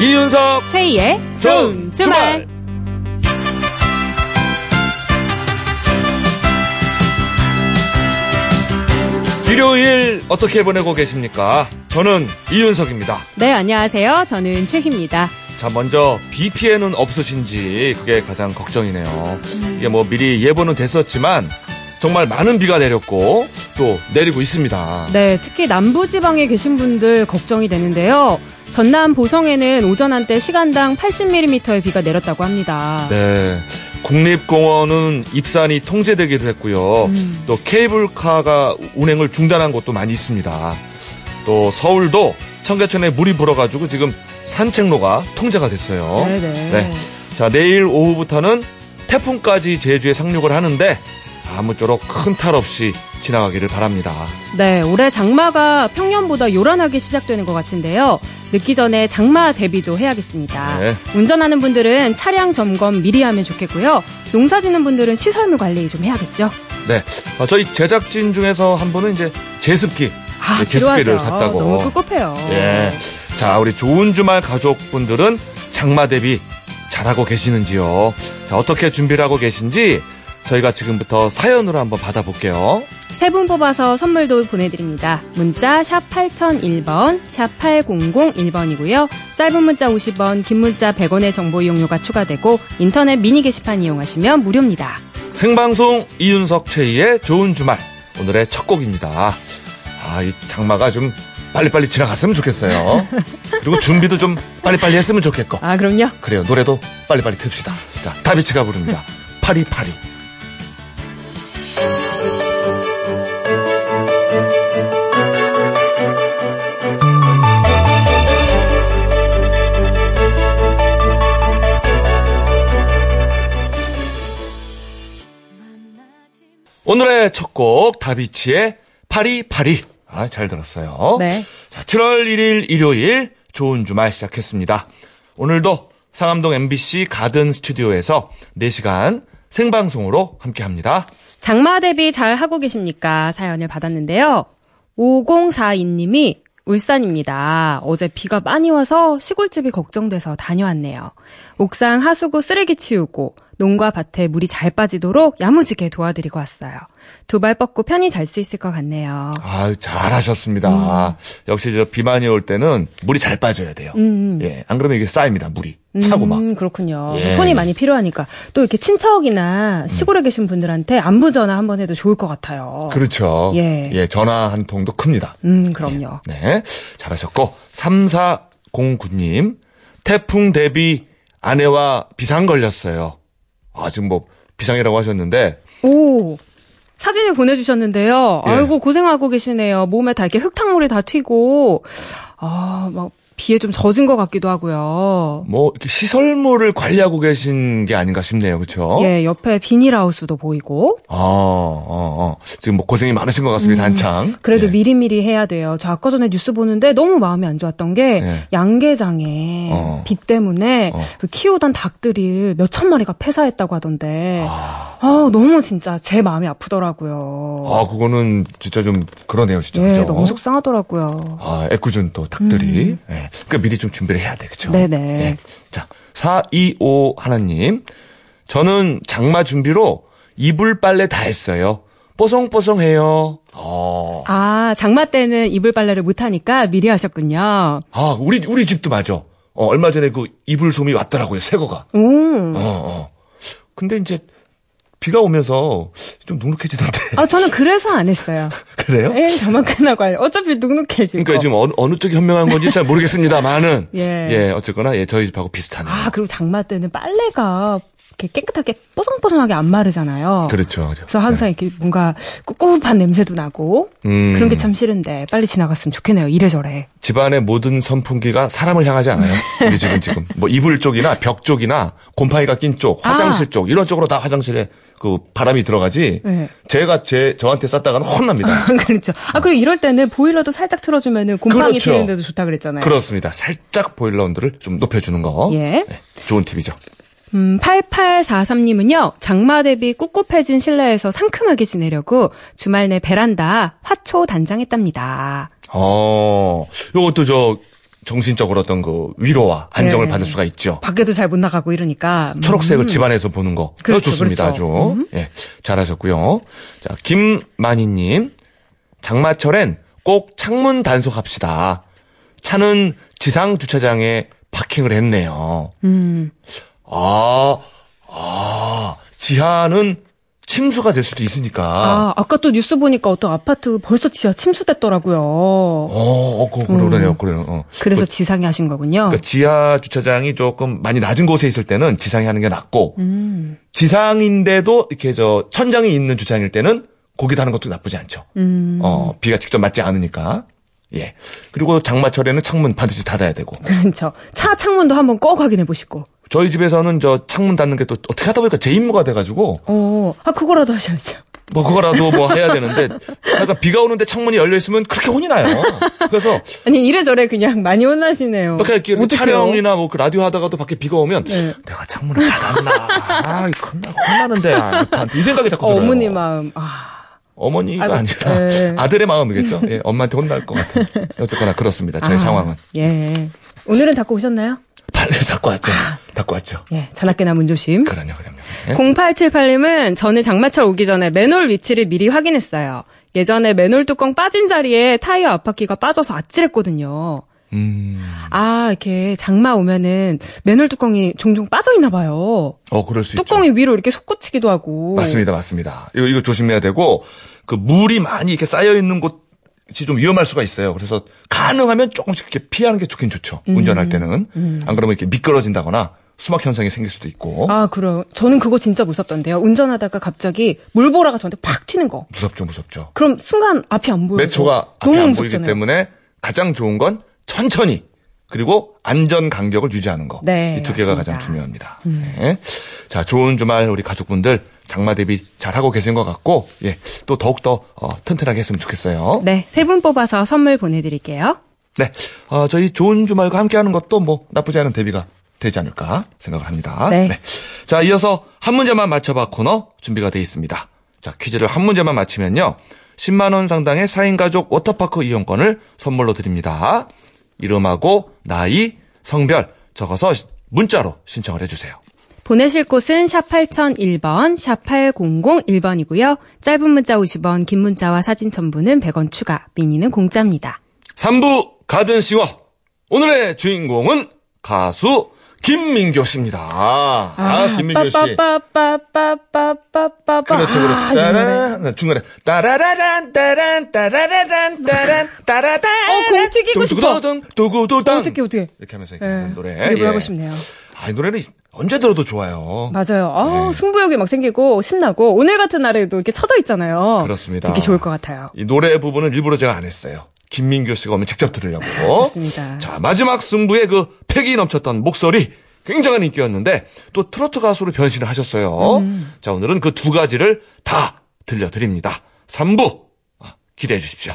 이윤석 최희의 좋은 주말. 일요일 어떻게 보내고 계십니까? 저는 이윤석입니다. 네, 안녕하세요. 저는 최희입니다. 자, 먼저 비 피해는 없으신지 그게 가장 걱정이네요. 이게 뭐 미리 예보는 됐었지만 정말 많은 비가 내렸고 또 내리고 있습니다. 네, 특히 남부지방에 계신 분들 걱정이 되는데요. 전남 보성에는 오전 한때 시간당 80mm의 비가 내렸다고 합니다. 네. 국립공원은 입산이 통제되기도 했고요. 또 케이블카가 운행을 중단한 곳도 많이 있습니다. 또 서울도 청계천에 물이 불어가지고 지금 산책로가 통제가 됐어요. 네네. 자, 내일 오후부터는 태풍까지 제주에 상륙을 하는데 아무쪼록 큰 탈 없이 지나가기를 바랍니다. 네, 올해 장마가 평년보다 요란하게 시작되는 것 같은데요. 늦기 전에 장마 대비도 해야겠습니다. 네. 운전하는 분들은 차량 점검 미리 하면 좋겠고요. 농사 짓는 분들은 시설물 관리 좀 해야겠죠. 네. 어, 저희 제작진 중에서 한 분은 이제 제습기, 아, 네, 제습기를 필요하죠. 샀다고. 너무 꿉꿉해요. 예. 자, 우리 좋은 주말 가족분들은 장마 대비 잘하고 계시는지요? 자, 어떻게 준비를 하고 계신지 저희가 지금부터 사연으로 한번 받아볼게요. 세 분 뽑아서 선물도 보내드립니다. 문자 샵 8001번, 샵 8001번이고요. 짧은 문자 50원, 긴 문자 100원의 정보 이용료가 추가되고 인터넷 미니 게시판 이용하시면 무료입니다. 생방송 이윤석 최희의 좋은 주말. 오늘의 첫 곡입니다. 아, 이 장마가 좀 빨리빨리 지나갔으면 좋겠어요. 그리고 준비도 좀 빨리빨리 했으면 좋겠고. 아, 그럼요. 그래요. 노래도 빨리빨리 틉시다. 자, 다비치가 부릅니다. 파리파리. 오늘의 첫 곡 다비치의 파리파리. 아, 잘 들었어요. 네. 자, 7월 1일 일요일 좋은 주말 시작했습니다. 오늘도 상암동 MBC 가든 스튜디오에서 4시간 생방송으로 함께 합니다. 장마 대비 잘 하고 계십니까? 사연을 받았는데요. 5042님이 울산입니다. 어제 비가 많이 와서 시골집이 걱정돼서 다녀왔네요. 옥상 하수구 쓰레기 치우고 농과 밭에 물이 잘 빠지도록 야무지게 도와드리고 왔어요. 두 발 뻗고 편히 잘 수 있을 것 같네요. 아유, 잘하셨습니다. 역시 저비 많이 올 때는 물이 잘 빠져야 돼요. 음. 예, 안 그러면 이게 쌓입니다, 물이. 차고 막. 음, 그렇군요. 예. 손이 많이 필요하니까 또 이렇게 친척이나 시골에 계신 분들한테 안부 전화 한번 해도 좋을 것 같아요. 그렇죠. 예. 전화 한 통도 큽니다. 음, 그럼요. 네. 잘하셨고, 3409님, 태풍 대비 아내와 비상 걸렸어요. 아, 지금 뭐, 비상이라고 하셨는데, 오. 사진을 보내주셨는데요. 예. 아이고, 고생하고 계시네요. 몸에 다 이렇게 흙탕물이 다 튀고, 아, 막, 비에 좀 젖은 것 같기도 하고요. 뭐, 이렇게 시설물을 관리하고 계신 게 아닌가 싶네요. 그쵸? 예, 옆에 비닐하우스도 보이고. 어, 어, 어. 지금 뭐 고생이 많으신 것 같습니다, 한창. 음, 그래도 예. 미리미리 해야 돼요. 저 아까 전에 뉴스 보는데 너무 마음이 안 좋았던 게 예. 양계장에 어. 비 때문에 어. 그 키우던 닭들이 몇 천 마리가 폐사했다고 하던데 아, 너무 진짜 제 마음이 아프더라고요. 아, 그거는 진짜 좀 그러네요, 진짜. 예, 그죠? 너무 속상하더라고요. 아, 애꿎은 또 닭들이. 예. 그러니까 미리 좀 준비를 해야? 음. 네네. 예. 자, 425 하나님. 저는 장마 준비로 이불 빨래 다 했어요. 뽀송뽀송해요. 어. 아, 장마 때는 이불 빨래를 못 하니까 미리 하셨군요. 아, 우리, 우리 집도 맞아. 어, 얼마 전에 그 이불 솜이 왔더라고요, 새 거가. 오. 어, 어. 근데 이제 비가 오면서 좀 눅눅해지던데. 아, 저는 그래서 안 했어요. 그래요? 예, 장마 끝나고 할- 어차피 눅눅해지고. 그러니까 지금 어느, 어느 쪽이 현명한 건지 잘 모르겠습니다만은. 예. 예, 어쨌거나, 예, 저희 집하고 비슷하네요. 아, 그리고 장마 때는 빨래가 이렇게 깨끗하게 뽀송뽀송하게 안 마르잖아요. 그렇죠. 그래서 항상 이렇게 뭔가 꿉꿉한 냄새도 나고 음. 그런 게 참 싫은데 빨리 지나갔으면 좋겠네요. 이래저래. 집안의 모든 선풍기가 사람을 향하지 않아요. 우리 집은 지금 뭐 이불 쪽이나 벽 쪽이나 곰팡이가 낀 쪽, 화장실 아. 쪽 이런 쪽으로 다 화장실에 그 바람이 들어가지. 네. 제가 제 저한테 쌌다가는 혼납니다. 그렇죠. 아, 그리고 이럴 때는 보일러도 살짝 틀어주면은 곰팡이 그렇죠. 피는데도 좋다 그랬잖아요. 그렇습니다. 살짝 보일러 온도를 좀 높여주는 거. 예. 네, 좋은 팁이죠. 음, 8843님은요, 장마 대비 꿉꿉해진 실내에서 상큼하게 지내려고 주말 내 베란다 화초 단장했답니다. 어, 요것도 저 정신적으로 어떤 그 위로와 안정을 네. 받을 수가 있죠. 밖에도 잘 못 나가고 이러니까. 음. 초록색을 집안에서 보는 거. 그렇죠, 좋습니다. 그렇죠. 아주. 예. 잘하셨고요. 자, 김만희님. 장마철엔 꼭 창문 단속합시다. 차는 지상 주차장에 파킹을 했네요. 음. 아, 아, 지하는 침수가 될 수도 있으니까. 아, 아까 또 뉴스 보니까 어떤 아파트 벌써 지하 침수됐더라고요. 어, 어, 그, 그러네요, 그래요. 어. 그래서 지상에 하신 거군요. 그러니까 지하 주차장이 조금 많이 낮은 곳에 있을 때는 지상에 하는 게 낫고, 음. 지상인데도 이렇게 저 천장이 있는 주차장일 때는 거기다 하는 것도 나쁘지 않죠. 음. 어, 비가 직접 맞지 않으니까. 예. 그리고 장마철에는 창문 반드시 닫아야 되고. 그렇죠. 차 창문도 한번 꼭 확인해 보시고. 저희 집에서는 저 창문 닫는 게 또 어떻게 하다 보니까 제 임무가 돼가지고, 어, 아, 그거라도 하셔야죠. 뭐 그거라도 뭐 해야 되는데, 그러니까 비가 오는데 창문이 열려 있으면 그렇게 혼이 나요. 그래서 아니, 이래저래 그냥 많이 혼나시네요. 그러니까 이렇게? 촬영이나 뭐 그 라디오 하다가도 밖에 비가 오면 네. 내가 창문을 닫았나? 아, 혼나, 혼나는데 아, 이 생각이 자꾸 어, 들어요. 어머니 마음. 아, 어머니가 아이고, 아니라 네. 아들의 마음이겠죠. 예, 엄마한테 혼날 것 같은. 어쨌거나 그렇습니다. 저희 아, 상황은 예. 오늘은 닫고 오셨나요? 발레 닫고 왔죠. 닫고 왔죠. 예, 자나깨나 문조심. 그럼요, 그럼요. 예? 0878님은 저는 장마철 오기 전에 맨홀 위치를 미리 확인했어요. 예전에 맨홀 뚜껑 빠진 자리에 타이어 앞바퀴가 빠져서 아찔했거든요. 음, 아, 이렇게 장마 오면은 맨홀 뚜껑이 종종 빠져 있나 봐요. 어, 그럴 수 있죠. 뚜껑이 위로 이렇게 솟구치기도 하고. 맞습니다, 맞습니다. 이거, 이거 조심해야 되고, 그 물이 많이 이렇게 쌓여 있는 곳이 좀 위험할 수가 있어요. 그래서 가능하면 조금씩 이렇게 피하는 게 좋긴 좋죠. 음. 운전할 때는. 안 그러면 이렇게 미끄러진다거나 수막 현상이 생길 수도 있고. 아, 그래요. 저는 그거 진짜 무섭던데요. 운전하다가 갑자기 물보라가 저한테 팍 튀는 거. 무섭죠, 무섭죠. 그럼 순간 앞이 안 보여서 몇 초가 앞이 안 보이기. 때문에 가장 좋은 건 천천히 그리고 안전 간격을 유지하는 거. 네, 이두 개가. 음. 가장 중요합니다. 네. 자, 좋은 주말 우리 가족분들 장마 대비 잘 하고 계신 것 같고, 예, 또 더욱 더 어, 튼튼하게 했으면 좋겠어요. 네, 세 분 뽑아서 선물 보내드릴게요. 네, 어, 저희 좋은 주말과 함께하는 것도 뭐 나쁘지 않은 대비가 되지 않을까 생각을 합니다. 네. 자, 이어서 한 문제만 맞춰봐 코너 준비가 되어 있습니다. 자, 퀴즈를 한 문제만 맞히면요. 10만 원 상당의 4인 가족 워터파크 이용권을 선물로 드립니다. 이름하고 나이, 성별 적어서 문자로 신청을 해주세요. 보내실 곳은 샵 8001번, 샵 8001번이고요. 짧은 문자 50원, 긴 문자와 사진 첨부는 100원 추가, 미니는 공짜입니다. 3부 가든 시워 오늘의 주인공은 가수 김민교 씨입니다. 아, 김민교 씨. 빠빠빠빠빠빠빠빠. 그렇죠, 그렇죠. 아, 이 노래. 따란, 중간에, 따라라란, 따란, 따라라란, 따란, 따라단. 어, 공 튀기고 싶어. 두구두당. 어떻게, 어떻게. 이렇게 하면서 이렇게 예, 하는 노래. 드립을 예. 하고 싶네요. 아, 이 노래는 언제 들어도 좋아요. 맞아요. 아, 네. 승부욕이 막 생기고, 신나고, 오늘 같은 날에도 이렇게 쳐져 있잖아요. 그렇습니다. 되게 좋을 것 같아요. 이 노래 부분은 일부러 제가 안 했어요. 김민교 씨가 오면 직접 들으려고. 좋습니다. 자, 마지막 승부의 그 패기 넘쳤던 목소리. 굉장한 인기였는데 또 트로트 가수로 변신을 하셨어요. 음. 자, 오늘은 그 두 가지를 다 들려드립니다. 3부 아, 기대해 주십시오.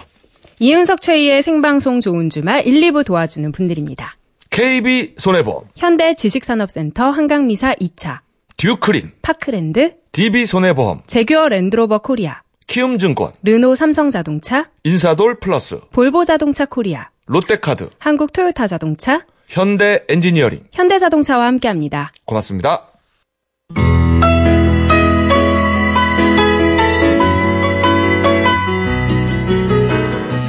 이윤석 최희의 생방송 좋은 주말 1, 2부 도와주는 분들입니다. KB 손해보험, 현대 지식산업센터 한강미사 2차, 듀크린, 파크랜드, DB 손해보험, 제규어 랜드로버 코리아, 키움증권, 르노 삼성자동차, 인사돌 플러스, 볼보자동차 코리아, 롯데카드, 한국 토요타 자동차, 현대 엔지니어링 현대자동차와 함께합니다. 고맙습니다.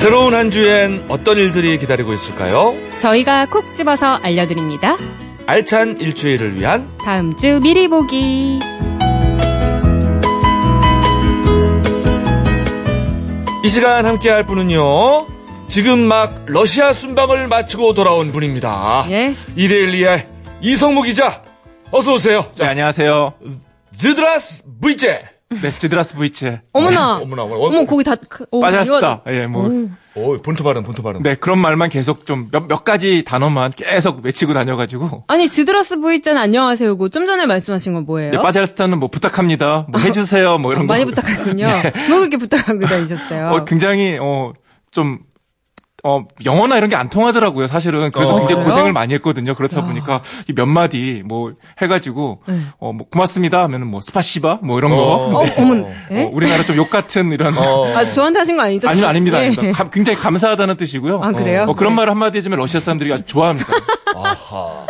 새로운 한 주엔 어떤 일들이 기다리고 있을까요? 저희가 콕 집어서 알려드립니다. 알찬 일주일을 위한 다음 주 미리 보기. 이 시간 함께 할 분은요. 지금 막 러시아 순방을 마치고 돌아온 분입니다. 예. 이데일리아의 이성무 기자. 어서 오세요. 네, 안녕하세요. 즈드라스 브이제. 네, 지드라스 브이츠. 어머나. 어머나, 어머나. 어머, 거기 다, 그, 어, 빠졌다. 이거- 예, 뭐. 오, 본토 발음, 본토 발음. 네, 그런 말만 계속 좀 몇, 몇 가지 단어만 계속 외치고 다녀가지고. 아니, 지드러스 부이 때는 안녕하세요고 좀 전에 말씀하신 건 뭐예요? 네, 빠자르스타는 뭐 부탁합니다. 뭐 해주세요. 뭐 이런 거. 많이 부탁하군요. 뭐 그렇게 부탁하고 다니셨어요? 어, 굉장히, 어, 좀, 어, 영어나 이런 게 안 통하더라고요, 사실은. 그래서 어, 굉장히 그래요? 고생을 많이 했거든요. 그렇다 야. 보니까 이몇 마디 뭐 해가지고, 네. 어, 뭐 고맙습니다 하면은 뭐 스파시바 뭐 이런 거. 어. 어, 네. 어머, 예? 어, 우리나라 좀 욕 같은 이런. 어. 아, 저한테 하신 거 아니죠? 아니, 아닙니다. 예. 아닙니다. 감- 굉장히 감사하다는 뜻이고요. 아, 그래요? 어, 그런 네. 말 한마디 해주면 러시아 사람들이 아주 좋아합니다. 아하.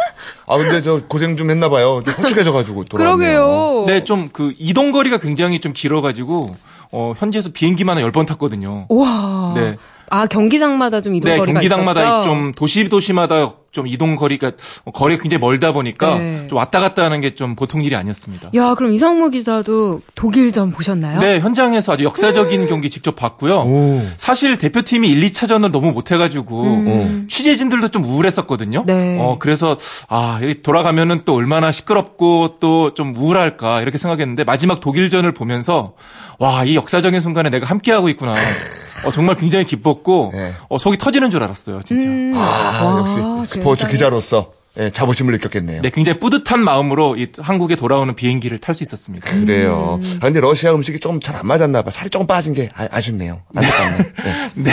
아, 근데 저 고생 좀 했나 봐요. 홀쭉해져 가지고 돌아왔네요. 그러게요. 네, 좀 그 이동 거리가 굉장히 좀 길어 가지고, 어, 현지에서 비행기만 한 10번 탔거든요. 우와. 네. 아, 경기장마다 좀 이동 네, 거리가 경기당마다 있었죠? 좀 도시 도시마다 좀 이동 거리가 어, 거리가 굉장히 멀다 보니까 네. 좀 왔다 갔다 하는 게 좀 보통 일이 아니었습니다. 야, 그럼 이상무 기자도 독일전 보셨나요? 네, 현장에서 아주 역사적인 경기 직접 봤고요. 오. 사실 대표팀이 1, 2차전을 너무 못해가지고 음. 취재진들도 좀 우울했었거든요. 네. 어 그래서 아 여기 돌아가면은 또 얼마나 시끄럽고 또 좀 우울할까 이렇게 생각했는데 마지막 독일전을 보면서 와 이 역사적인 순간에 내가 함께하고 있구나. 어, 정말 굉장히 기뻤고 네. 어, 속이 터지는 줄 알았어요, 진짜. 음. 아, 와, 역시 스포츠 굉장히- 기자로서 예, 자부심을 느꼈겠네요. 네, 굉장히 뿌듯한 마음으로 이 한국에 돌아오는 비행기를 탈 수 있었습니다. 그래요. 아, 근데 러시아 음식이 조금 잘 안 맞았나 봐. 살이 조금 빠진 게 아, 쉽네요 안타깝네. 네. 네,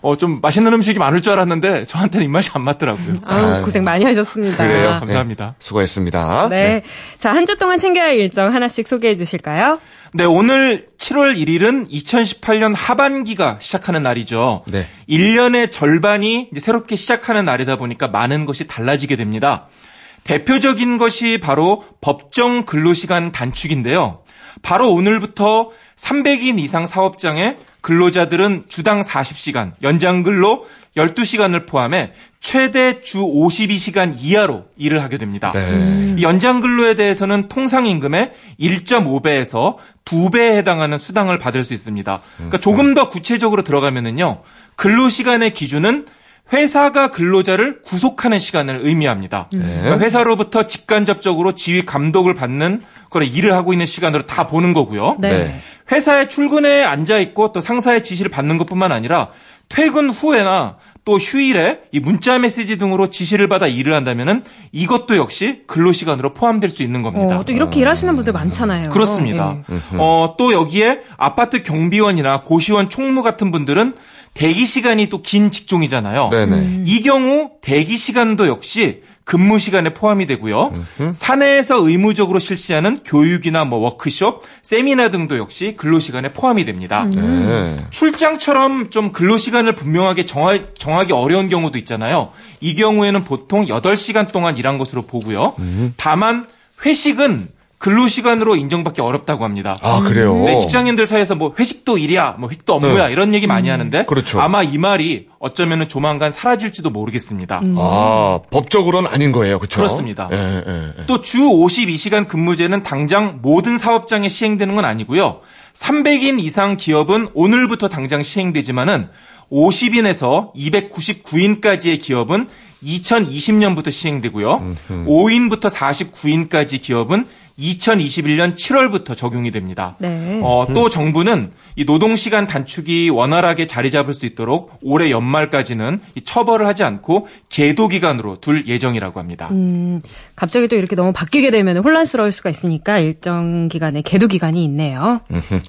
어, 좀 맛있는 음식이 많을 줄 알았는데 저한테는 입맛이 안 맞더라고요. 아유. 고생 많이 하셨습니다. 그래요. 감사합니다. 수고했습니다. 네. 자, 한 주 동안 챙겨야 할 일정 하나씩 소개해 주실까요? 네, 오늘 7월 1일은 2018년 하반기가 시작하는 날이죠. 네. 1년의 절반이 새롭게 시작하는 날이다 보니까 많은 것이 달라지게 됩니다. 대표적인 것이 바로 법정 근로시간 단축인데요. 바로 오늘부터 300인 이상 사업장의 근로자들은 주당 40시간, 연장 근로 12시간을 포함해 최대 주 52시간 이하로 일을 하게 됩니다. 네. 이 연장 근로에 대해서는 통상 임금의 1.5배에서 2배에 해당하는 수당을 받을 수 있습니다. 그러니까 조금 더 구체적으로 들어가면은요. 근로 시간의 기준은 회사가 근로자를 구속하는 시간을 의미합니다. 그러니까 회사로부터 직간접적으로 지휘 감독을 받는 그런 일을 하고 있는 시간으로 다 보는 거고요. 네. 네. 회사에 출근해 앉아 있고 또 상사의 지시를 받는 것뿐만 아니라 퇴근 후에나 또 휴일에 이 문자 메시지 등으로 지시를 받아 일을 한다면은 이것도 역시 근로 시간으로 포함될 수 있는 겁니다. 어, 또 이렇게 일하시는 분들 많잖아요. 그렇습니다. 예. 어, 또 여기에 아파트 경비원이나 고시원 총무 같은 분들은 대기 시간이 또 긴 직종이잖아요. 네네. 이 경우 대기 시간도 역시 근무 시간에 포함이 되고요. 사내에서 의무적으로 실시하는 교육이나 뭐 워크숍, 세미나 등도 역시 근로 시간에 포함이 됩니다. 네. 출장처럼 좀 근로 시간을 분명하게 정하, 정하기 어려운 경우도 있잖아요. 이 경우에는 보통 8시간 동안 일한 것으로 보고요. 다만 회식은 근로 시간으로 인정받기 어렵다고 합니다. 아, 그래요? 네, 직장인들 사이에서 뭐 회식도 일이야, 뭐 회식도 업무야 네. 이런 얘기 많이 하는데 그렇죠. 아마 이 말이 어쩌면은 조만간 사라질지도 모르겠습니다. 아, 법적으로는 아닌 거예요. 그렇죠? 그렇습니다. 예, 예, 예. 또주 52시간 근무제는 당장 모든 사업장에 시행되는 건 아니고요. 300인 이상 기업은 오늘부터 당장 시행되지만은 50인에서 299인까지의 기업은 2020년부터 시행되고요. 5인부터 49인까지 기업은 2021년 7월부터 적용이 됩니다. 네. 어, 또 정부는 이 노동 시간 단축이 원활하게 자리 잡을 수 있도록 올해 연말까지는 이 처벌을 하지 않고 계도 기간으로 둘 예정이라고 합니다. 음, 갑자기 또 이렇게 너무 바뀌게 되면 혼란스러울 수가 있으니까 일정 기간의 계도 기간이 있네요.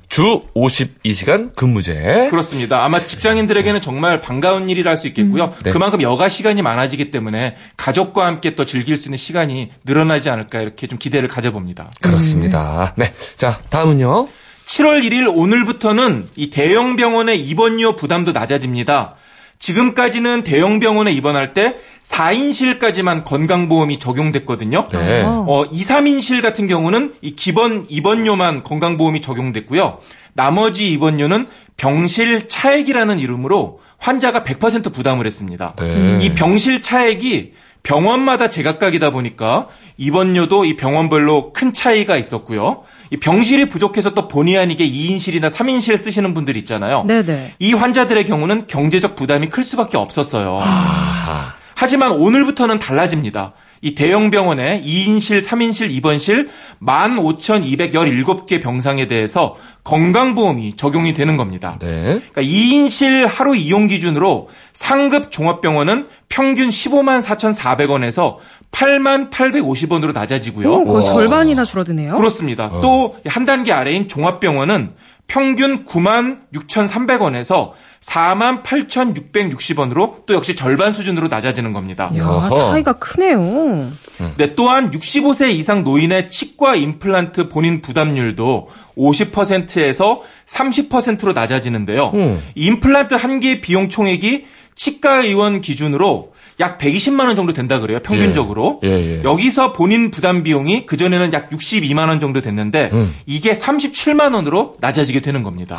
주 52시간 근무제. 그렇습니다. 아마 직장인들에게는 정말 반가운 일이라 할 수 있겠고요. 네. 그만큼 여가 시간이 많아지기 때문에 가족과 함께 또 즐길 수 있는 시간이 늘어나지 않을까 이렇게 좀 기대를 가져봅니다. 그렇습니다. 네. 자, 다음은요. 7월 1일 오늘부터는 이 대형 병원의 입원료 부담도 낮아집니다. 지금까지는 대형 병원에 입원할 때 4인실까지만 건강보험이 적용됐거든요. 네. 어. 어, 2, 3인실 같은 경우는 이 기본 입원료만 건강보험이 적용됐고요. 나머지 입원료는 병실 차액이라는 이름으로 환자가 100% 부담을 했습니다. 네. 이 병실 차액이 병원마다 제각각이다 보니까 입원료도 이 병원별로 큰 차이가 있었고요. 이 병실이 부족해서 또 본의 아니게 2인실이나 3인실 쓰시는 분들 있잖아요. 네네. 이 환자들의 경우는 경제적 부담이 클 수밖에 없었어요. 아하. 하지만 오늘부터는 달라집니다. 이 대형 병원에 2인실, 3인실, 입원실 15,217개 병상에 대해서 건강보험이 적용이 되는 겁니다. 네. 그러니까 2인실 하루 이용 기준으로 상급 종합병원은 평균 15만 4,400원에서 8만 850원으로 낮아지고요. 오, 거의. 절반이나 줄어드네요. 그렇습니다. 또한 단계 아래인 종합병원은 평균 9만 6,300원에서 4만 8,660원으로 또 역시 절반 수준으로 낮아지는 겁니다. 야, 어허. 차이가 크네요. 네, 또한 65세 이상 노인의 치과 임플란트 본인 부담률도 50%에서 30%로 낮아지는데요. 음. 임플란트 한 개 비용 총액이 치과 의원 기준으로 약 120만 원 정도 된다 그래요. 평균적으로. 예, 예. 여기서 본인 부담 비용이 그 전에는 약 62만 원 정도 됐는데 음. 이게 37만 원으로 낮아지게 되는 겁니다.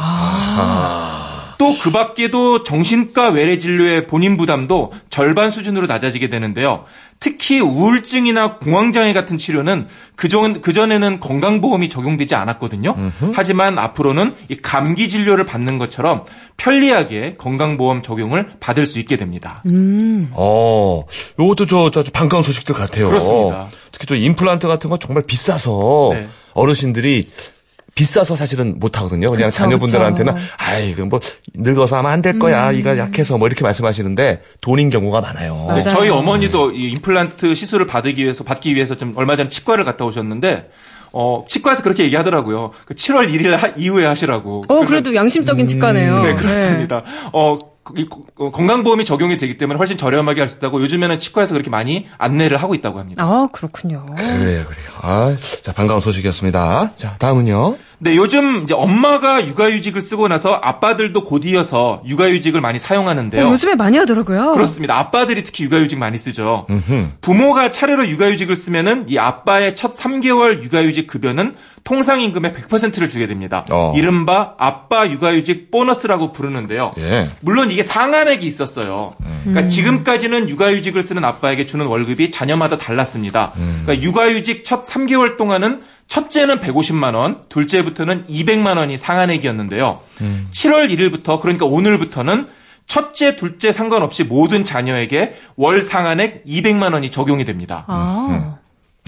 또 그 밖에도 정신과 외래 진료의 본인 부담도 절반 수준으로 낮아지게 되는데요. 특히 우울증이나 공황장애 같은 치료는 그전, 그전에는 건강보험이 적용되지 않았거든요. 하지만 앞으로는 이 감기 진료를 받는 것처럼 편리하게 건강보험 적용을 받을 수 있게 됩니다. 어, 요것도 저, 저 아주 반가운 소식들 같아요. 그렇습니다. 특히 저 임플란트 같은 거 정말 비싸서 네. 어르신들이 비싸서 사실은 못 하거든요. 그냥 그쵸, 자녀분들한테는 그쵸. 아이, 그뭐 늙어서 하면 안 될 거야. 이가 약해서 뭐 이렇게 말씀하시는데 돈인 경우가 많아요. 네, 맞아요. 저희 어머니도 이 임플란트 시술을 받기 위해서 받기 위해서 좀 얼마 전에 치과를 갔다 오셨는데 어 치과에서 그렇게 얘기하더라고요. 그 7월 1일 하- 이후에 하시라고. 어, 그래도 양심적인 직관네요. 네, 그렇습니다. 어, 그- 이 거- 건강보험이 적용이 되기 때문에 훨씬 저렴하게 할 수 있다고 요즘에는 치과에서 그렇게 많이 안내를 하고 있다고 합니다. 아, 그렇군요. 그래요, 그래요. 아, 자, 반가운 소식이었습니다. 자, 다음은요. 네, 요즘 이제 엄마가 육아휴직을 쓰고 나서 아빠들도 곧 이어서 육아휴직을 많이 사용하는데요. 어, 요즘에 많이 하더라고요. 그렇습니다. 아빠들이 특히 육아휴직 많이 쓰죠. 음흠. 부모가 차례로 육아휴직을 쓰면은 이 아빠의 첫 3개월 육아휴직 급여는 통상 임금의 100%를 주게 됩니다. 어. 이른바 아빠 육아휴직 보너스라고 부르는데요. 예. 물론 이게 상한액이 있었어요. 그러니까 지금까지는 육아휴직을 쓰는 아빠에게 주는 월급이 자녀마다 달랐습니다. 그러니까 육아휴직 첫 3개월 동안은 첫째는 150만 원, 둘째부터는 200만 원이 상한액이었는데요. 7월 1일부터 그러니까 오늘부터는 첫째, 둘째 상관없이 모든 자녀에게 월 상한액 200만 원이 적용이 됩니다. 아.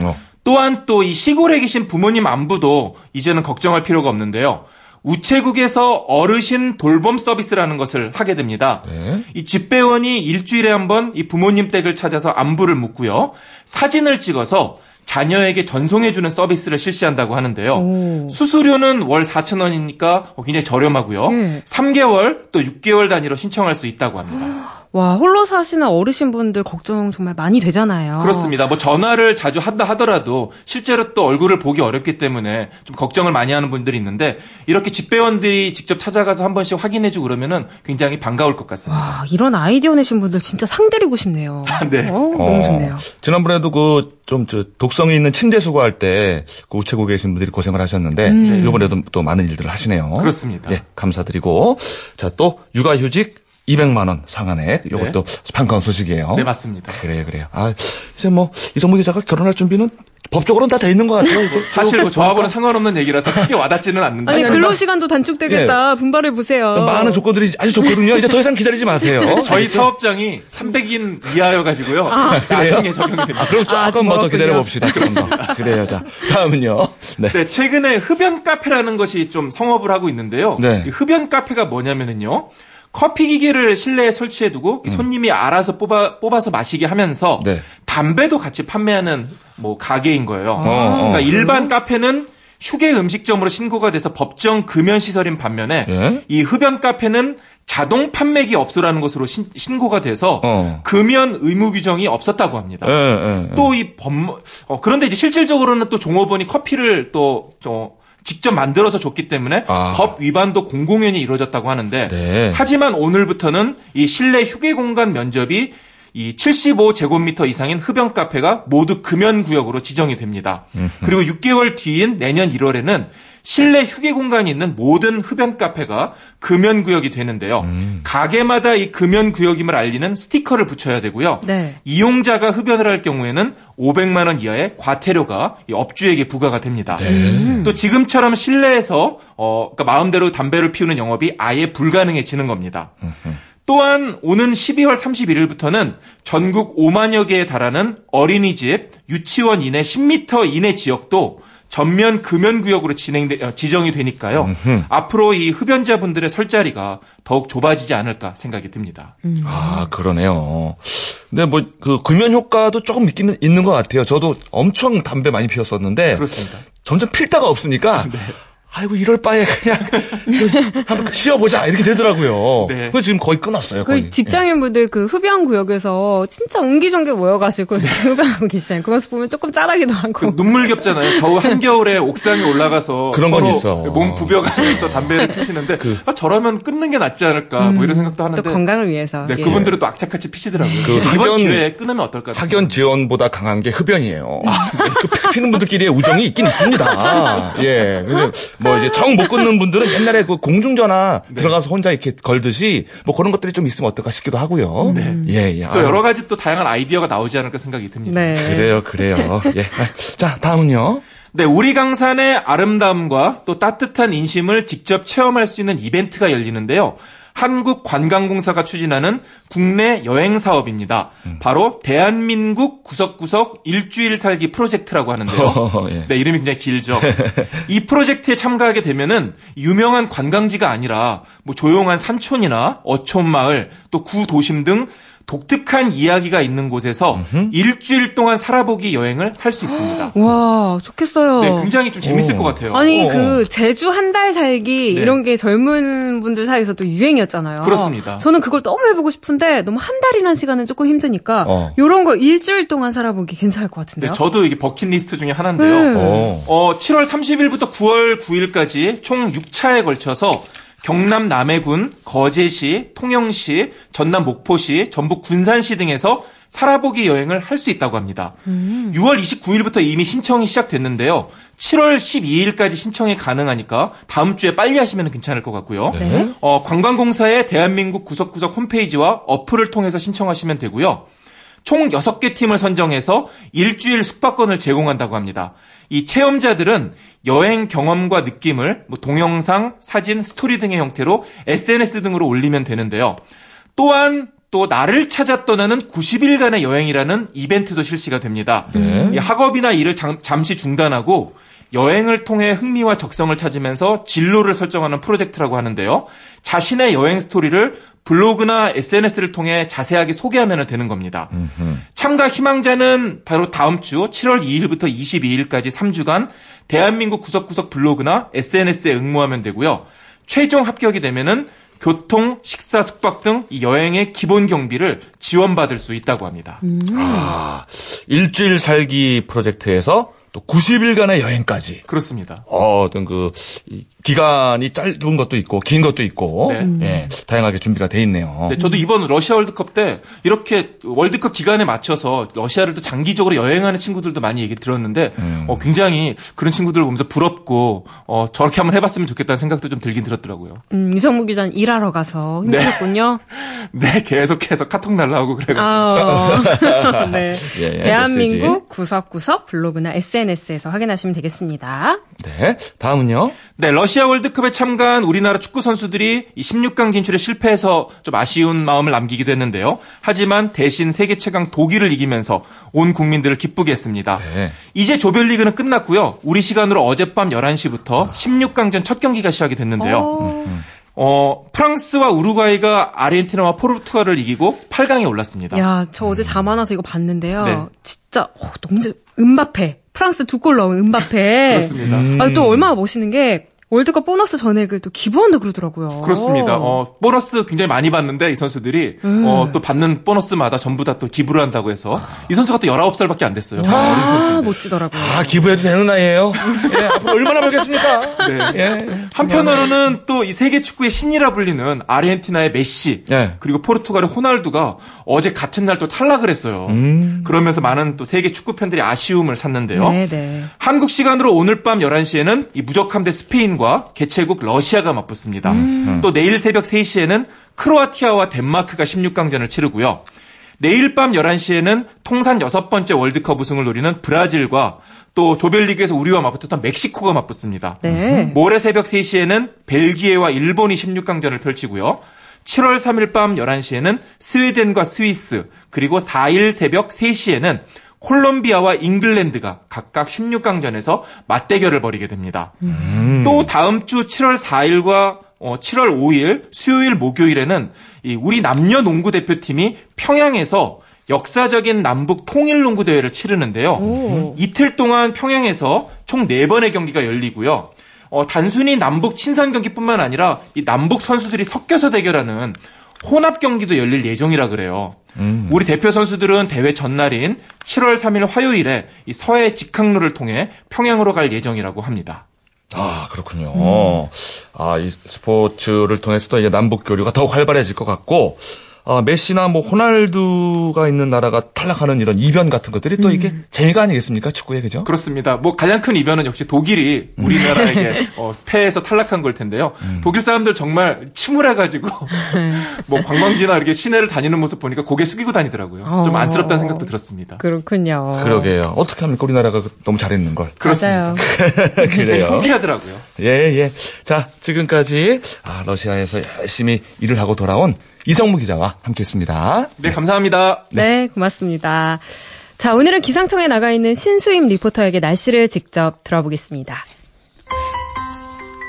어. 또한 또 이 시골에 계신 부모님 안부도 이제는 걱정할 필요가 없는데요. 우체국에서 어르신 돌봄 서비스라는 것을 하게 됩니다. 네. 이 집배원이 일주일에 한 번 이 부모님 댁을 찾아서 안부를 묻고요. 사진을 찍어서 자녀에게 전송해주는 서비스를 실시한다고 하는데요. 오. 수수료는 월 4천 원이니까 굉장히 저렴하고요. 예. 3개월 또 6개월 단위로 신청할 수 있다고 합니다. 와, 홀로 사시는 어르신분들 걱정 정말 많이 되잖아요. 그렇습니다. 뭐 전화를 자주 한다 하더라도 실제로 또 얼굴을 보기 어렵기 때문에 좀 걱정을 많이 하는 분들이 있는데 이렇게 집배원들이 직접 찾아가서 한 번씩 확인해 주고 그러면은 굉장히 반가울 것 같습니다. 와, 이런 아이디어 내신 분들 진짜 상 드리고 싶네요. 네. 어, 너무 좋네요. 지난번에도 그, 좀, 저, 독성이 있는 침대 수거할 때, 그 우체국에 계신 분들이 고생을 하셨는데, 음. 이번에도 또 많은 일들을 하시네요. 그렇습니다. 예, 감사드리고. 자, 또, 육아 휴직 200만 원 상한액. 이것도 반가운 소식이에요. 네, 맞습니다. 그래요, 그래요. 아, 이제 뭐, 이성무 기자가 결혼할 준비는 법적으로는 다 돼 있는 것 같아요. 이제. 사실 뭐 저하고는 상관없는 얘기라서 크게 와닿지는 않는데 아니, 근로 시간도 단축되겠다. 분발해 보세요. 많은 조건들이 아주 좋거든요. 이제 더 이상 기다리지 마세요. 저희 사업장이 300인 이하여 가지고요. 나중에 적용이 됩니다. 아, 그럼 조금 아, 만 더. 기다려 봅시다. 조금 더. 그래요. 자, 다음은요. 네. 네, 최근에 흡연 카페라는 것이 좀 성업을 하고 있는데요. 네. 이 흡연 카페가 뭐냐면은요. 커피 기계를 실내에 설치해 두고 이 손님이 알아서 뽑아 뽑아서 마시게 하면서 음. 네. 담배도 같이 판매하는 뭐 가게인 거예요. 어, 그러니까 일반 카페는 휴게 음식점으로 신고가 돼서 법정 금연 시설인 반면에 예? 이 흡연 카페는 자동 판매기 업소라는 것으로 신, 신고가 돼서 어. 금연 의무 규정이 없었다고 합니다. 예, 예, 예. 또이 법, 어, 그런데 이제 실질적으로는 또 종업원이 커피를 또, 저, 직접 만들어서 줬기 때문에 아. 법 위반도 공공연히 이루어졌다고 하는데 네. 하지만 오늘부터는 이 실내 휴게 공간 면접이 이 75제곱미터 이상인 흡연 카페가 모두 금연 구역으로 지정이 됩니다. 그리고 6개월 뒤인 내년 1월에는 실내 휴게 공간이 있는 모든 흡연 카페가 금연 구역이 되는데요. 가게마다 이 금연 구역임을 알리는 스티커를 붙여야 되고요. 네. 이용자가 흡연을 할 경우에는 500만 원 이하의 과태료가 이 업주에게 부과가 됩니다. 네. 또 지금처럼 실내에서 어 그러니까 마음대로 담배를 피우는 영업이 아예 불가능해지는 겁니다. 또한 오는 12월 31일부터는 전국 5만여 개에 달하는 어린이집, 유치원 이내 10m 이내 지역도 전면 금연 구역으로 진행돼 어, 지정이 되니까요. 앞으로 이 흡연자분들의 설 자리가 더욱 좁아지지 않을까 생각이 듭니다. 아, 그러네요. 근데 뭐 그 금연 효과도 조금 있기는 있는 것 같아요. 저도 엄청 담배 많이 피웠었는데 그렇습니다. 점점 필 데가 없으니까 아이고 이럴 바에 그냥 한번 쉬어보자 이렇게 되더라고요. 네. 그래서 지금 거의 끊었어요. 거의. 그 직장인분들 그 흡연 구역에서 진짜 옹기종기 모여가지고 이렇게 흡연하고 계시잖아요. 그것을 보면 조금 짠하기도 그 하고. 눈물 겹잖아요. 겨우 한겨울에 옥상에 올라가서 그런 건 서로 있어. 몸 부벼가면서 담배를 피시는데 아, 저러면 끊는 게 낫지 않을까 뭐 이런 생각도 또 하는데 건강을 위해서. 네, 예. 그분들은 또 악착같이 피시더라고요. 그 이번 학연- 기회에 끊으면 어떨까? 학연 지원보다 강한 게 흡연이에요. 아, 그 피는 분들끼리의 우정이 있긴 있습니다. 예. 근데 뭐 이제 정 못 끊는 분들은 옛날에 그 공중전화 네. 들어가서 혼자 이렇게 걸듯이 뭐 그런 것들이 좀 있으면 어떨까 싶기도 하고요. 예, 예. 네. 또 여러 가지 또 다양한 아이디어가 나오지 않을까 생각이 듭니다. 네. 그래요, 그래요. 예. 자, 다음은요. 네, 우리 강산의 아름다움과 또 따뜻한 인심을 직접 체험할 수 있는 이벤트가 열리는데요. 한국관광공사가 추진하는 국내 여행 사업입니다. 바로 대한민국 구석구석 일주일 살기 프로젝트라고 하는데요. 예. 네, 이름이 굉장히 길죠. 이 프로젝트에 참가하게 되면은 유명한 관광지가 아니라 뭐 조용한 산촌이나 어촌 마을 또 구도심 등 독특한 이야기가 있는 곳에서 일주일 동안 살아보기 여행을 할 수 있습니다. 와, 좋겠어요. 네, 굉장히 좀 재밌을 오. 것 같아요. 아니 어. 그 제주 한 달 살기 네. 이런 게 젊은 분들 사이에서 또 유행이었잖아요. 그렇습니다. 저는 그걸 너무 해보고 싶은데 너무 한 달이라는 시간은 조금 힘드니까 어. 이런 거 일주일 동안 살아보기 괜찮을 것 같은데요. 네, 저도 이게 버킷리스트 중에 하나인데요. 네. 어. 어, 7월 30일부터 9월 9일까지 총 6차에 걸쳐서 경남 남해군, 거제시, 통영시, 전남 목포시, 전북 군산시 등에서 살아보기 여행을 할 수 있다고 합니다. 6월 29일부터 이미 신청이 시작됐는데요. 7월 12일까지 신청이 가능하니까 다음 주에 빨리 하시면 괜찮을 것 같고요. 네. 어, 관광공사의 대한민국 구석구석 홈페이지와 어플을 통해서 신청하시면 되고요. 총 6개 팀을 선정해서 일주일 숙박권을 제공한다고 합니다. 이 체험자들은 여행 경험과 느낌을 뭐 동영상, 사진, 스토리 등의 형태로 SNS 등으로 올리면 되는데요. 또한 또 나를 찾아 떠나는 90일간의 여행이라는 이벤트도 실시가 됩니다. 네. 이 학업이나 일을 잠, 잠시 중단하고 여행을 통해 흥미와 적성을 찾으면서 진로를 설정하는 프로젝트라고 하는데요. 자신의 여행 스토리를 블로그나 SNS를 통해 자세하게 소개하면 되는 겁니다. 참가 희망자는 바로 다음 주 7월 2일부터 22일까지 3주간 대한민국 구석구석 블로그나 SNS에 응모하면 되고요. 최종 합격이 되면은 교통, 식사, 숙박 등 이 여행의 기본 경비를 지원받을 수 있다고 합니다. 아, 일주일 살기 프로젝트에서 또 90일간의 여행까지. 그렇습니다. 어, 어떤 그, 이 기간이 짧은 것도 있고, 긴 것도 있고, 네. 예, 다양하게 준비가 돼 있네요. 네, 저도 이번 러시아 월드컵 때 이렇게 월드컵 기간에 맞춰서 러시아를 또 장기적으로 여행하는 친구들도 많이 얘기 들었는데 어, 굉장히 그런 친구들을 보면서 부럽고 어, 저렇게 한번 해봤으면 좋겠다는 생각도 좀 들긴 들었더라고요. 음, 유성무 기자는 일하러 가서 힘들었군요. 네, 계속해서 카톡 날라오고 그래가지고. 아, 네. 예, 예, 대한민국 구석구석 블로그나 SNS 에서 확인하시면 되겠습니다. 네. 다음은요. 네, 러시아 월드컵에 참가한 우리나라 축구 선수들이 이 16강 진출에 실패해서 좀 아쉬운 마음을 남기기도 했는데요. 하지만 대신 세계 최강 독일을 이기면서 온 국민들을 기쁘게 했습니다. 네. 이제 조별리그는 끝났고요. 우리 시간으로 어젯밤 11시부터 16강전 첫 경기가 시작이 됐는데요. 어, 어, 프랑스와 우루과이가 아르헨티나와 포르투갈을 이기고 8강에 올랐습니다. 야, 저 어제 잠 안 와서 이거 봤는데요. 네. 진짜 어, 너무 재- 음바페. 프랑스 두 골 넣은 음바페. 그렇습니다. 아, 또 얼마나 멋있는 게 월드컵 보너스 전액을 또 기부한다 그러더라고요. 그렇습니다. 어, 보너스 굉장히 많이 받는데 이 선수들이 음. 어, 또 받는 보너스마다 전부 다 또 기부를 한다고 해서 이 선수가 또 19살밖에 안 됐어요. 아. 멋지더라고요. 아, 기부해도 되는 나이에요. 예, 앞으로 얼마나 벌겠습니까? 네. 예. 한편으로는 또 이 세계 축구의 신이라 불리는 아르헨티나의 메시 네. 그리고 포르투갈의 호날두가 어제 같은 날 또 탈락을 했어요. 음. 그러면서 많은 또 세계 축구 팬들이 아쉬움을 샀는데요. 네, 네. 한국 시간으로 오늘 밤 11시에는 이 무적함 대 스페인 과 개최국 러시아가 맞붙습니다. 또 내일 새벽 3시에는 크로아티아와 덴마크가 16강전을 치르고요. 내일 밤 11시에는 통산 여섯 번째 월드컵 우승을 노리는 브라질과 또 조별리그에서 우리와 맞붙었던 멕시코가 맞붙습니다. 네. 모레 새벽 3시에는 벨기에와 일본이 16강전을 펼치고요. 7월 3일 밤 11시에는 스웨덴과 스위스, 그리고 4일 새벽 3시에는 콜롬비아와 잉글랜드가 각각 16강전에서 맞대결을 벌이게 됩니다. 또 다음 주 7월 4일과 7월 5일 수요일 목요일에는 이 우리 남녀 농구 대표팀이 평양에서 역사적인 남북 통일 농구 대회를 치르는데요. 오. 이틀 동안 평양에서 총 4번의 경기가 열리고요. 어, 단순히 남북 친선 경기뿐만 아니라 이 남북 선수들이 섞여서 대결하는 혼합 경기도 열릴 예정이라 그래요. 우리 대표 선수들은 대회 전날인 7월 3일 화요일에 이 서해 직항로를 통해 평양으로 갈 예정이라고 합니다. 아, 그렇군요. 아, 이 스포츠를 통해서도 이제 남북 교류가 더욱 활발해질 것 같고, 아, 메시나 뭐 호날두가 있는 나라가 탈락하는 이런 이변 같은 것들이 또 이게 재미가 아니겠습니까? 축구에 그죠? 그렇습니다. 뭐 가장 큰 이변은 역시 독일이 우리나라에게 어, 패해서 탈락한 걸 텐데요. 독일 사람들 정말 침울해가지고 뭐 관광지나 이렇게 시내를 다니는 모습 보니까 고개 숙이고 다니더라고요. 좀 어. 안쓰럽다는 생각도 들었습니다. 그렇군요. 그러게요. 어떻게 합니까? 우리나라가 너무 잘했는 걸. 그렇습니다. 맞아요. 그래요. 통쾌하더라고요. 예, 예. 자, 지금까지 아, 러시아에서 열심히 일을 하고 돌아온 이성무 기자와 함께 했습니다. 네, 감사합니다. 네, 고맙습니다. 자, 오늘은 기상청에 나가 있는 신수임 리포터에게 날씨를 직접 들어보겠습니다.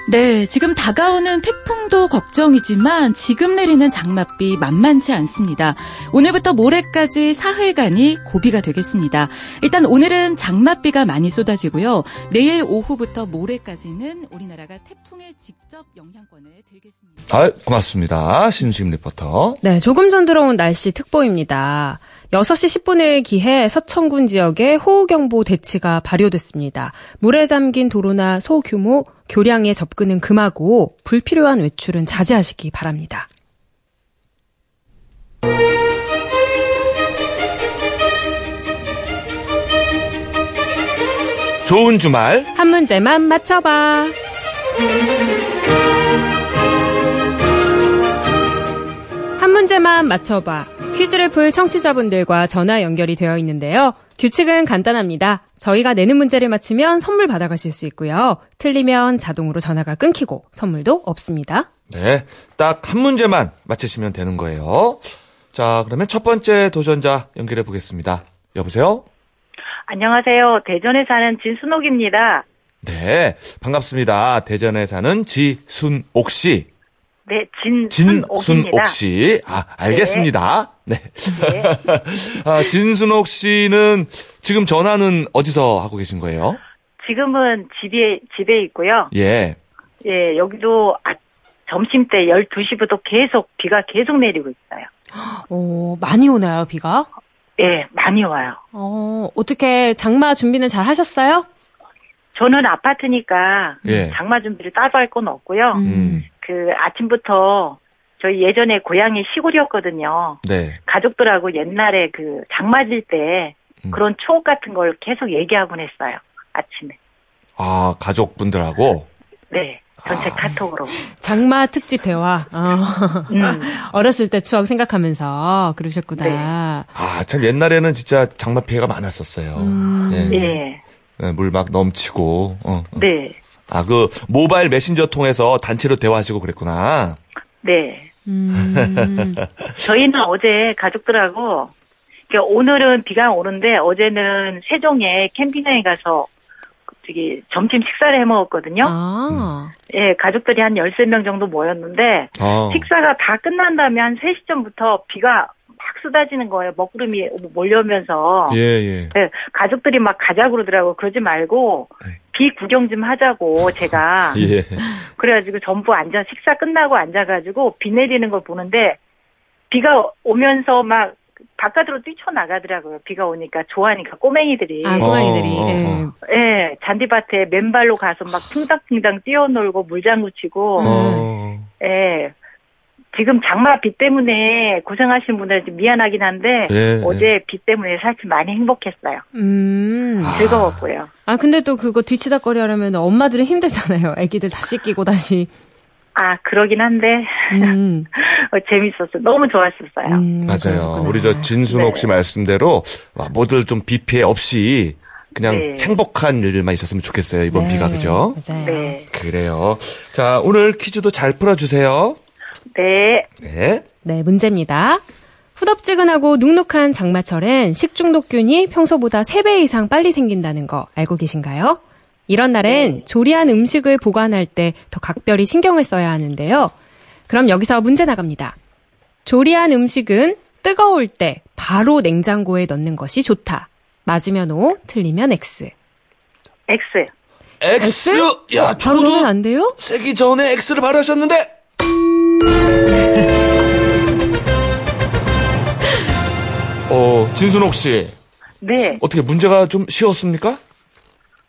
네, 지금 다가오는 태풍도 걱정이지만 지금 내리는 장맛비 만만치 않습니다. 오늘부터 모레까지 사흘간이 고비가 되겠습니다. 일단 오늘은 장맛비가 많이 쏟아지고요. 내일 오후부터 모레까지는 우리나라가 태풍의 직접 영향권을 들겠습니다. 아, 고맙습니다. 신수임 리포터. 네, 조금 전 들어온 날씨 특보입니다. 6시 10분을 기해 서천군 지역에 호우경보 대치가 발효됐습니다. 물에 잠긴 도로나 소규모 교량의 접근은 금하고 불필요한 외출은 자제하시기 바랍니다. 좋은 주말. 한 문제만 맞춰봐. 한 문제만 맞춰봐. 퀴즈를 풀 청취자분들과 전화 연결이 되어 있는데요. 규칙은 간단합니다. 저희가 내는 문제를 맞히면 선물 받아가실 수 있고요. 틀리면 자동으로 전화가 끊기고 선물도 없습니다. 네. 딱 한 문제만 맞히시면 되는 거예요. 자, 그러면 첫 번째 도전자 연결해 보겠습니다. 여보세요? 안녕하세요. 대전에 사는 진순옥입니다. 네. 반갑습니다. 대전에 사는 지순옥 씨. 네, 진순옥입니다. 진순옥 씨. 아, 알겠습니다. 네. 네. 아, 진순옥 씨는 지금 전화는 어디서 하고 계신 거예요? 지금은 집에 집에 있고요. 예. 예, 여기도 아, 점심 때 12시부터 계속 비가 계속 내리고 있어요. 오, 많이 오나요, 비가? 예, 많이 와요. 어, 어떻게 장마 준비는 잘 하셨어요? 저는 아파트니까 예. 장마 준비를 따로 할 건 없고요. 음. 그 아침부터 저희 예전에 고향이 시골이었거든요. 네. 가족들하고 옛날에 그 장맞을 때 음. 그런 추억 같은 걸 계속 얘기하곤 했어요. 아침에. 아, 가족분들하고. 네. 전체 아. 카톡으로. 장마 특집 대화. 어. 음. 어렸을 때 추억 생각하면서 그러셨구나. 아, 참 옛날에는 진짜 장마 피해가 많았었어요. 음. 예. 예. 물막 넘치고. 어. 네. 아, 그 모바일 메신저 통해서 단체로 대화하시고 그랬구나. 네. 음. 저희는 어제 가족들하고 그러니까 오늘은 비가 오는데 어제는 세종에 캠핑장에 가서 저기 점심 식사를 해 먹었거든요. 아. 예, 가족들이 한 13명 정도 모였는데 어. 식사가 다 끝난 다음에 한 3시쯤부터 비가 막 쏟아지는 거예요. 먹구름이 몰려오면서. 예, 예. 예, 가족들이 막 가자고 그러더라고. 그러지 말고 네. 비 구경 좀 하자고 제가. 예. 그래가지고 전부 앉아 식사 끝나고 앉아가지고 비 내리는 걸 보는데 비가 오면서 막 바깥으로 뛰쳐나가더라고요. 비가 오니까 좋아하니까 꼬맹이들이. 아, 꼬마이들이. 어, 어, 예. 어. 예, 잔디밭에 맨발로 가서 막 퉁당퉁당 뛰어놀고 물장구 치고. 어. 예. 지금 장마 비 때문에 고생하시는 분들 좀 미안하긴 한데 예, 어제 비 때문에 사실 많이 행복했어요. 음. 즐거웠고요. 아, 근데 또 그거 뒤치다거리 하려면 엄마들은 힘들잖아요. 애기들 다 씻기고 다시. 아 그러긴 한데 음. 어, 재밌었어요. 너무 좋았었어요. 음, 맞아요. 그러셨구나. 우리 저 진순옥 씨 말씀대로 와, 모두 좀비 피해 없이 그냥 네. 행복한 일만 있었으면 좋겠어요. 이번 네, 비가 그죠? 맞아요. 네, 그래요. 자, 오늘 퀴즈도 잘 풀어주세요. 네. 네. 네, 문제입니다. 후덥지근하고 눅눅한 장마철엔 식중독균이 평소보다 3배 이상 빨리 생긴다는 거 알고 계신가요? 이런 날엔 조리한 음식을 보관할 때 더 각별히 신경을 써야 하는데요. 그럼 여기서 문제 나갑니다. 조리한 음식은 뜨거울 때 바로 냉장고에 넣는 것이 좋다. 맞으면 O, 틀리면 X. X. X? 야, 바로 넣으면 저도 안 돼요? 세기 전에 X를 발하셨는데 어, 진순옥 씨. 네. 어떻게 문제가 좀 쉬웠습니까?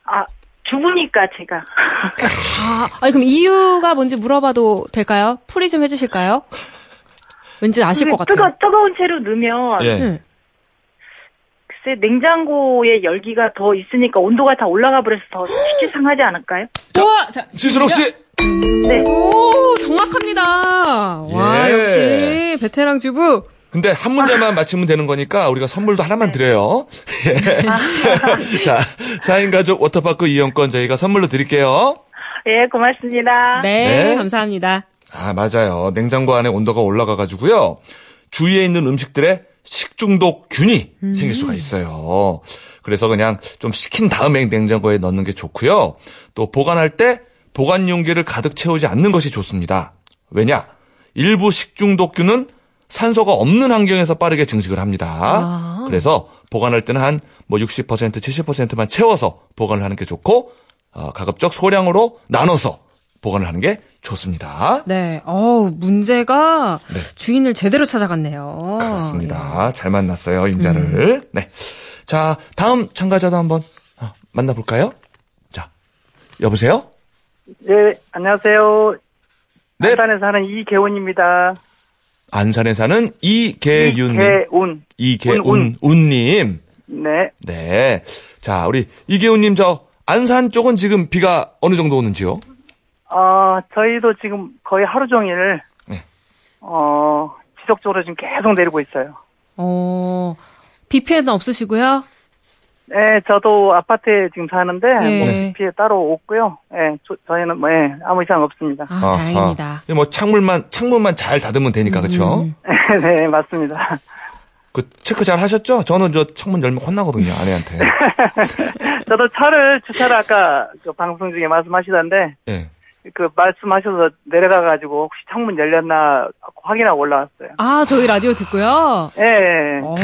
아, 주부니까 제가. 아, 아니 그럼 이유가 뭔지 물어봐도 될까요? 풀이 좀 해주실까요? 왠지 아실 것 같아요. 뜨거, 뜨거운 채로 넣으면 예. 응. 글쎄 냉장고에 열기가 더 있으니까 온도가 다 올라가 버려서 더 쉽게 상하지 않을까요? 자, 진순옥 씨. 네. 오, 정확합니다. 와, 예. 역시 베테랑 주부. 근데 한 문제만 맞히면 되는 거니까 우리가 선물도 하나만 드려요. 예. 자, 4인 가족 워터파크 이용권 저희가 선물로 드릴게요. 예, 고맙습니다. 네, 네. 감사합니다. 아, 맞아요. 냉장고 안에 온도가 올라가가지고요. 주위에 있는 음식들에 식중독균이 생길 수가 있어요. 그래서 그냥 좀 식힌 다음에 냉장고에 넣는 게 좋고요. 또 보관할 때 보관 용기를 가득 채우지 않는 것이 좋습니다. 왜냐? 일부 식중독균은 산소가 없는 환경에서 빠르게 증식을 합니다. 아. 그래서 보관할 때는 한 뭐 60%, 70%만 채워서 보관을 하는 게 좋고 어, 가급적 소량으로 나눠서 보관을 하는 게 좋습니다. 네, 어우, 문제가 네. 주인을 제대로 찾아갔네요. 그렇습니다. 잘 만났어요, 임자를. 네. 자, 다음 참가자도 한번 어, 만나볼까요? 자, 여보세요? 네, 안녕하세요. 네. 안산에 사는 이계훈입니다. 안산에 사는 이계윤님. 이계운. 이계운, 운, 운님. 네. 네. 자, 우리 이계훈님, 저, 안산 쪽은 지금 비가 어느 정도 오는지요? 어, 저희도 지금 거의 하루 종일, 네. 어, 지속적으로 지금 계속 내리고 있어요. 어, 비 피해는 없으시고요? 네, 저도 아파트에 지금 사는데, 예. 뭐, 피해 따로 없고요. 예, 저, 저희는 뭐, 예, 아무 이상 없습니다. 아, 아하. 다행입니다. 뭐, 창문만, 창문만 잘 닫으면 되니까, 그쵸? 음. 네, 맞습니다. 그, 체크 잘 하셨죠? 저는 저 창문 열면 혼나거든요, 아내한테. 저도 차를, 주차를 아까 그 방송 중에 말씀하시던데, 예. 그 말씀하셔서 내려가 가지고 혹시 창문 열렸나 확인하고 올라왔어요. 아, 저희 라디오 듣고요? 예, 예. 어우,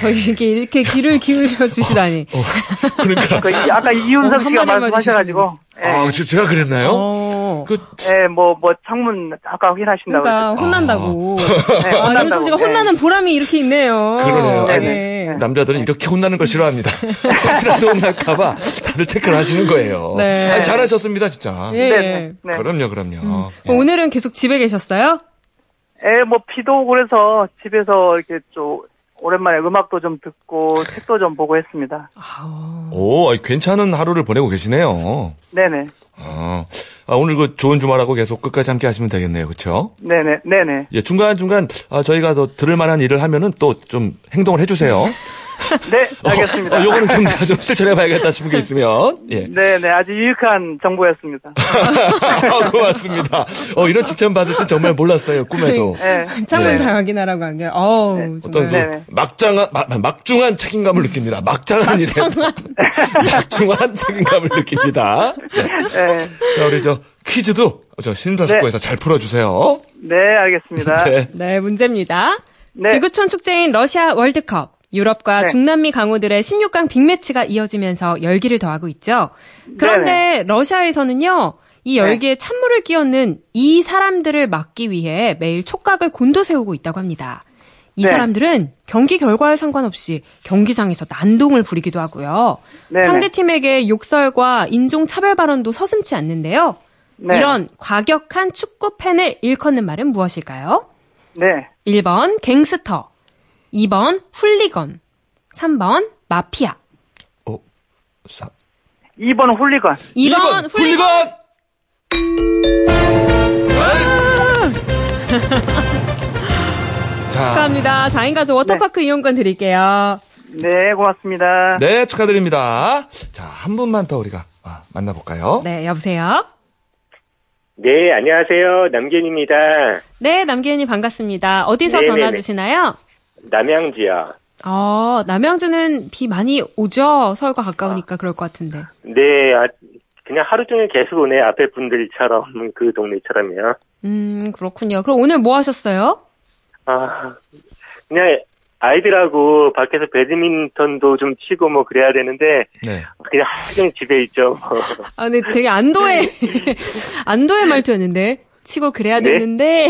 저희에게 이렇게 귀를 기울여 주시다니. 어, 그러니까. 그 이- 아까 어, 이윤석 씨가 한마디만 말씀하셔가지고, 예, 아, 저- 제가 그랬나요? 어. 그, 예, 뭐, 뭐, 창문 아까 확인하신다고. 그러니까 그랬죠. 혼난다고. 네, 아, 혼난다고. 윤석 씨가 예. 혼나는 보람이 이렇게 있네요. 그러네요. 네. 네. 남자들은 이렇게 혼나는 걸 싫어합니다. 혹시라도 혼날까봐 다들 체크를 하시는 거예요. 네. 아니, 잘하셨습니다, 진짜. 예. 네, 네. 그럼요, 그럼요. 예. 그럼 오늘은 계속 집에 계셨어요? 예, 뭐, 비도 오고 그래서 집에서 이렇게 좀, 오랜만에 음악도 좀 듣고, 책도 좀 보고 했습니다. 오, 괜찮은 하루를 보내고 계시네요. 네네. 아, 아, 오늘 그 좋은 주말하고 계속 끝까지 함께 하시면 되겠네요. 그쵸? 네네, 네네. 예, 중간중간, 아, 저희가 더 들을 만한 일을 하면은 또 좀 행동을 해 주세요. 네, 알겠습니다. 어, 요거는 좀, 좀 실천해봐야겠다 싶은 게 있으면. 예. 네 네, 아주 유익한 정보였습니다. 아, 고맙습니다. 어, 이런 칭찬 받을 줄 정말 몰랐어요, 꿈에도. 네. 창문 네. 잘 확인하라고 한 게, 어우, 어떤 정말. 그 네네. 막장한 막, 막중한 책임감을 느낍니다. 막장한 일에 막중한 책임감을 느낍니다. 네. 네, 자 우리 저 퀴즈도 저 심사숙고해서 잘 풀어주세요. 네, 알겠습니다. 네. 네, 문제입니다. 네. 지구촌 축제인 러시아 월드컵. 유럽과 네. 중남미 강호들의 16강 빅매치가 이어지면서 열기를 더하고 있죠. 그런데 러시아에서는요, 이 열기에 찬물을 끼얹는 이 사람들을 막기 위해 매일 촉각을 곤두세우고 있다고 합니다. 이 네. 사람들은 경기 결과에 상관없이 경기장에서 난동을 부리기도 하고요. 네네. 상대 팀에게 욕설과 인종 차별 발언도 서슴지 않는데요. 네. 이런 과격한 축구 팬을 일컫는 말은 무엇일까요? 네. 1번 갱스터, 2번 훌리건, 3번 마피아, 어, 사, 2번 훌리건. 2번 훌리건. 자, 축하합니다. 4인 가족 워터파크 이용권 드릴게요. 네, 고맙습니다. 네 축하드립니다. 자, 한 분만 더 우리가 아, 만나볼까요? 네, 여보세요? 네, 안녕하세요. 남견입니다. 네, 남기현님 반갑습니다. 어디서 네네네. 전화 주시나요? 남양주요. 어, 남양주는 비 많이 오죠? 서울과 가까우니까 그럴 것 같은데. 네, 아, 그냥 하루 종일 계속 오네. 앞에 분들처럼, 그 동네처럼요. 음, 그렇군요. 그럼 오늘 뭐 하셨어요? 아, 그냥 아이들하고 밖에서 배드민턴도 좀 치고 뭐 그래야 되는데 네. 그냥 하루 종일 집에 있죠. 뭐. 아, 근데 되게 안도의, 안도의 말투였는데. 치고 그래야 네? 되는데.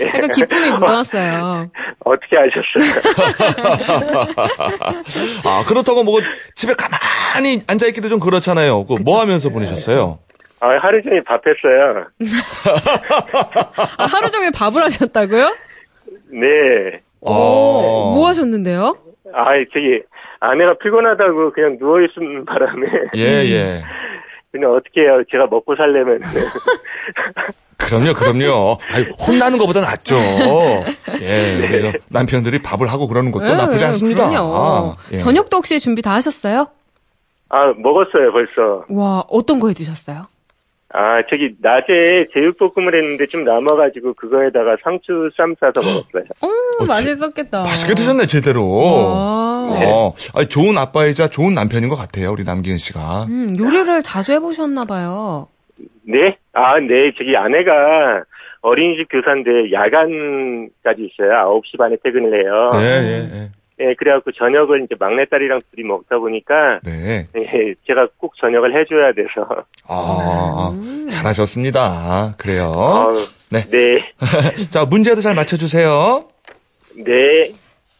약간 기쁨이 묻어났어요. 어떻게 아셨어요? 아, 그렇다고 뭐 집에 가만히 앉아있기도 좀 그렇잖아요. 그뭐 하면서 보내셨어요? 아, 하루 종일 밥했어요. 아, 하루 종일 밥을 하셨다고요? 네. 어. 뭐 하셨는데요? 아, 저기 아내가 피곤하다고 그냥 누워 있는 바람에 예, 예. 그냥 어떻게 해요? 제가 먹고 살려면 그럼요, 그럼요. 아유, 혼나는 것보다 낫죠. 예, 그래서 남편들이 밥을 하고 그러는 것도 네, 나쁘지 않습니다. 그럼요. 아, 예. 저녁도 혹시 준비 다 하셨어요? 아 먹었어요 벌써. 와, 어떤 거 해 드셨어요? 아 저기 낮에 제육볶음을 했는데 좀 남아가지고 그거에다가 상추 쌈 싸서 먹었어요. 어, 어, 맛있었겠다. 맛있게 드셨네, 제대로. 와. 어, 아니, 좋은 아빠이자 좋은 남편인 것 같아요, 우리 남기은 씨가. 음, 요리를 자주 해보셨나 봐요. 네? 아, 네. 저기 아내가 어린이집 교사인데 야간까지 있어요. 9시 반에 퇴근을 해요. 예, 예, 예. 네, 그래갖고 저녁을 이제 막내딸이랑 둘이 먹다 보니까 네. 네, 제가 꼭 저녁을 해줘야 돼서. 아, 음. 잘하셨습니다. 그래요. 아우, 네. 네. 자, 문제도 잘 맞춰주세요. 네.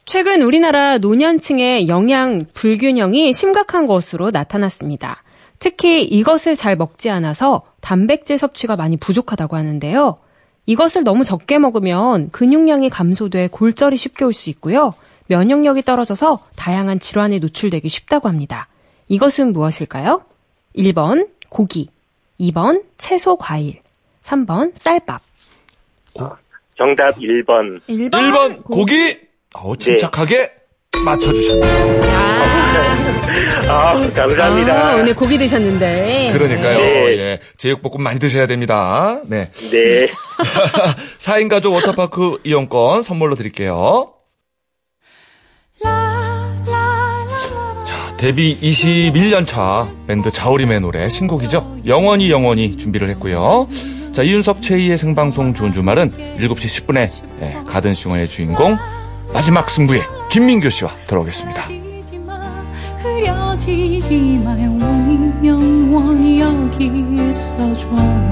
최근 우리나라 노년층의 영양 불균형이 심각한 것으로 나타났습니다. 특히 이것을 잘 먹지 않아서 단백질 섭취가 많이 부족하다고 하는데요. 이것을 너무 적게 먹으면 근육량이 감소돼 골절이 쉽게 올 수 있고요. 면역력이 떨어져서 다양한 질환에 노출되기 쉽다고 합니다. 이것은 무엇일까요? 1번 고기, 2번 채소 과일, 3번 쌀밥. 정답 1번. 1번, 1번 고기. 어우, 침착하게 맞춰주셨네요. 아, 감사합니다. 아, 오늘 고기 드셨는데. 그러니까요. 네. 예. 제육볶음 많이 드셔야 됩니다. 네. 네. 4인 가족 워터파크 이용권 선물로 드릴게요. 자, 데뷔 21년 차 밴드 자우림의 노래 신곡이죠. 영원히 영원히 준비를 했고요. 자, 이윤석 최희의 생방송 좋은 주말은 7시 10분에 예, 가든 싱어의 주인공 마지막 승부에 김민교 씨와 돌아오겠습니다. 흐려지지 마 영원히 영원히 여기 있어줘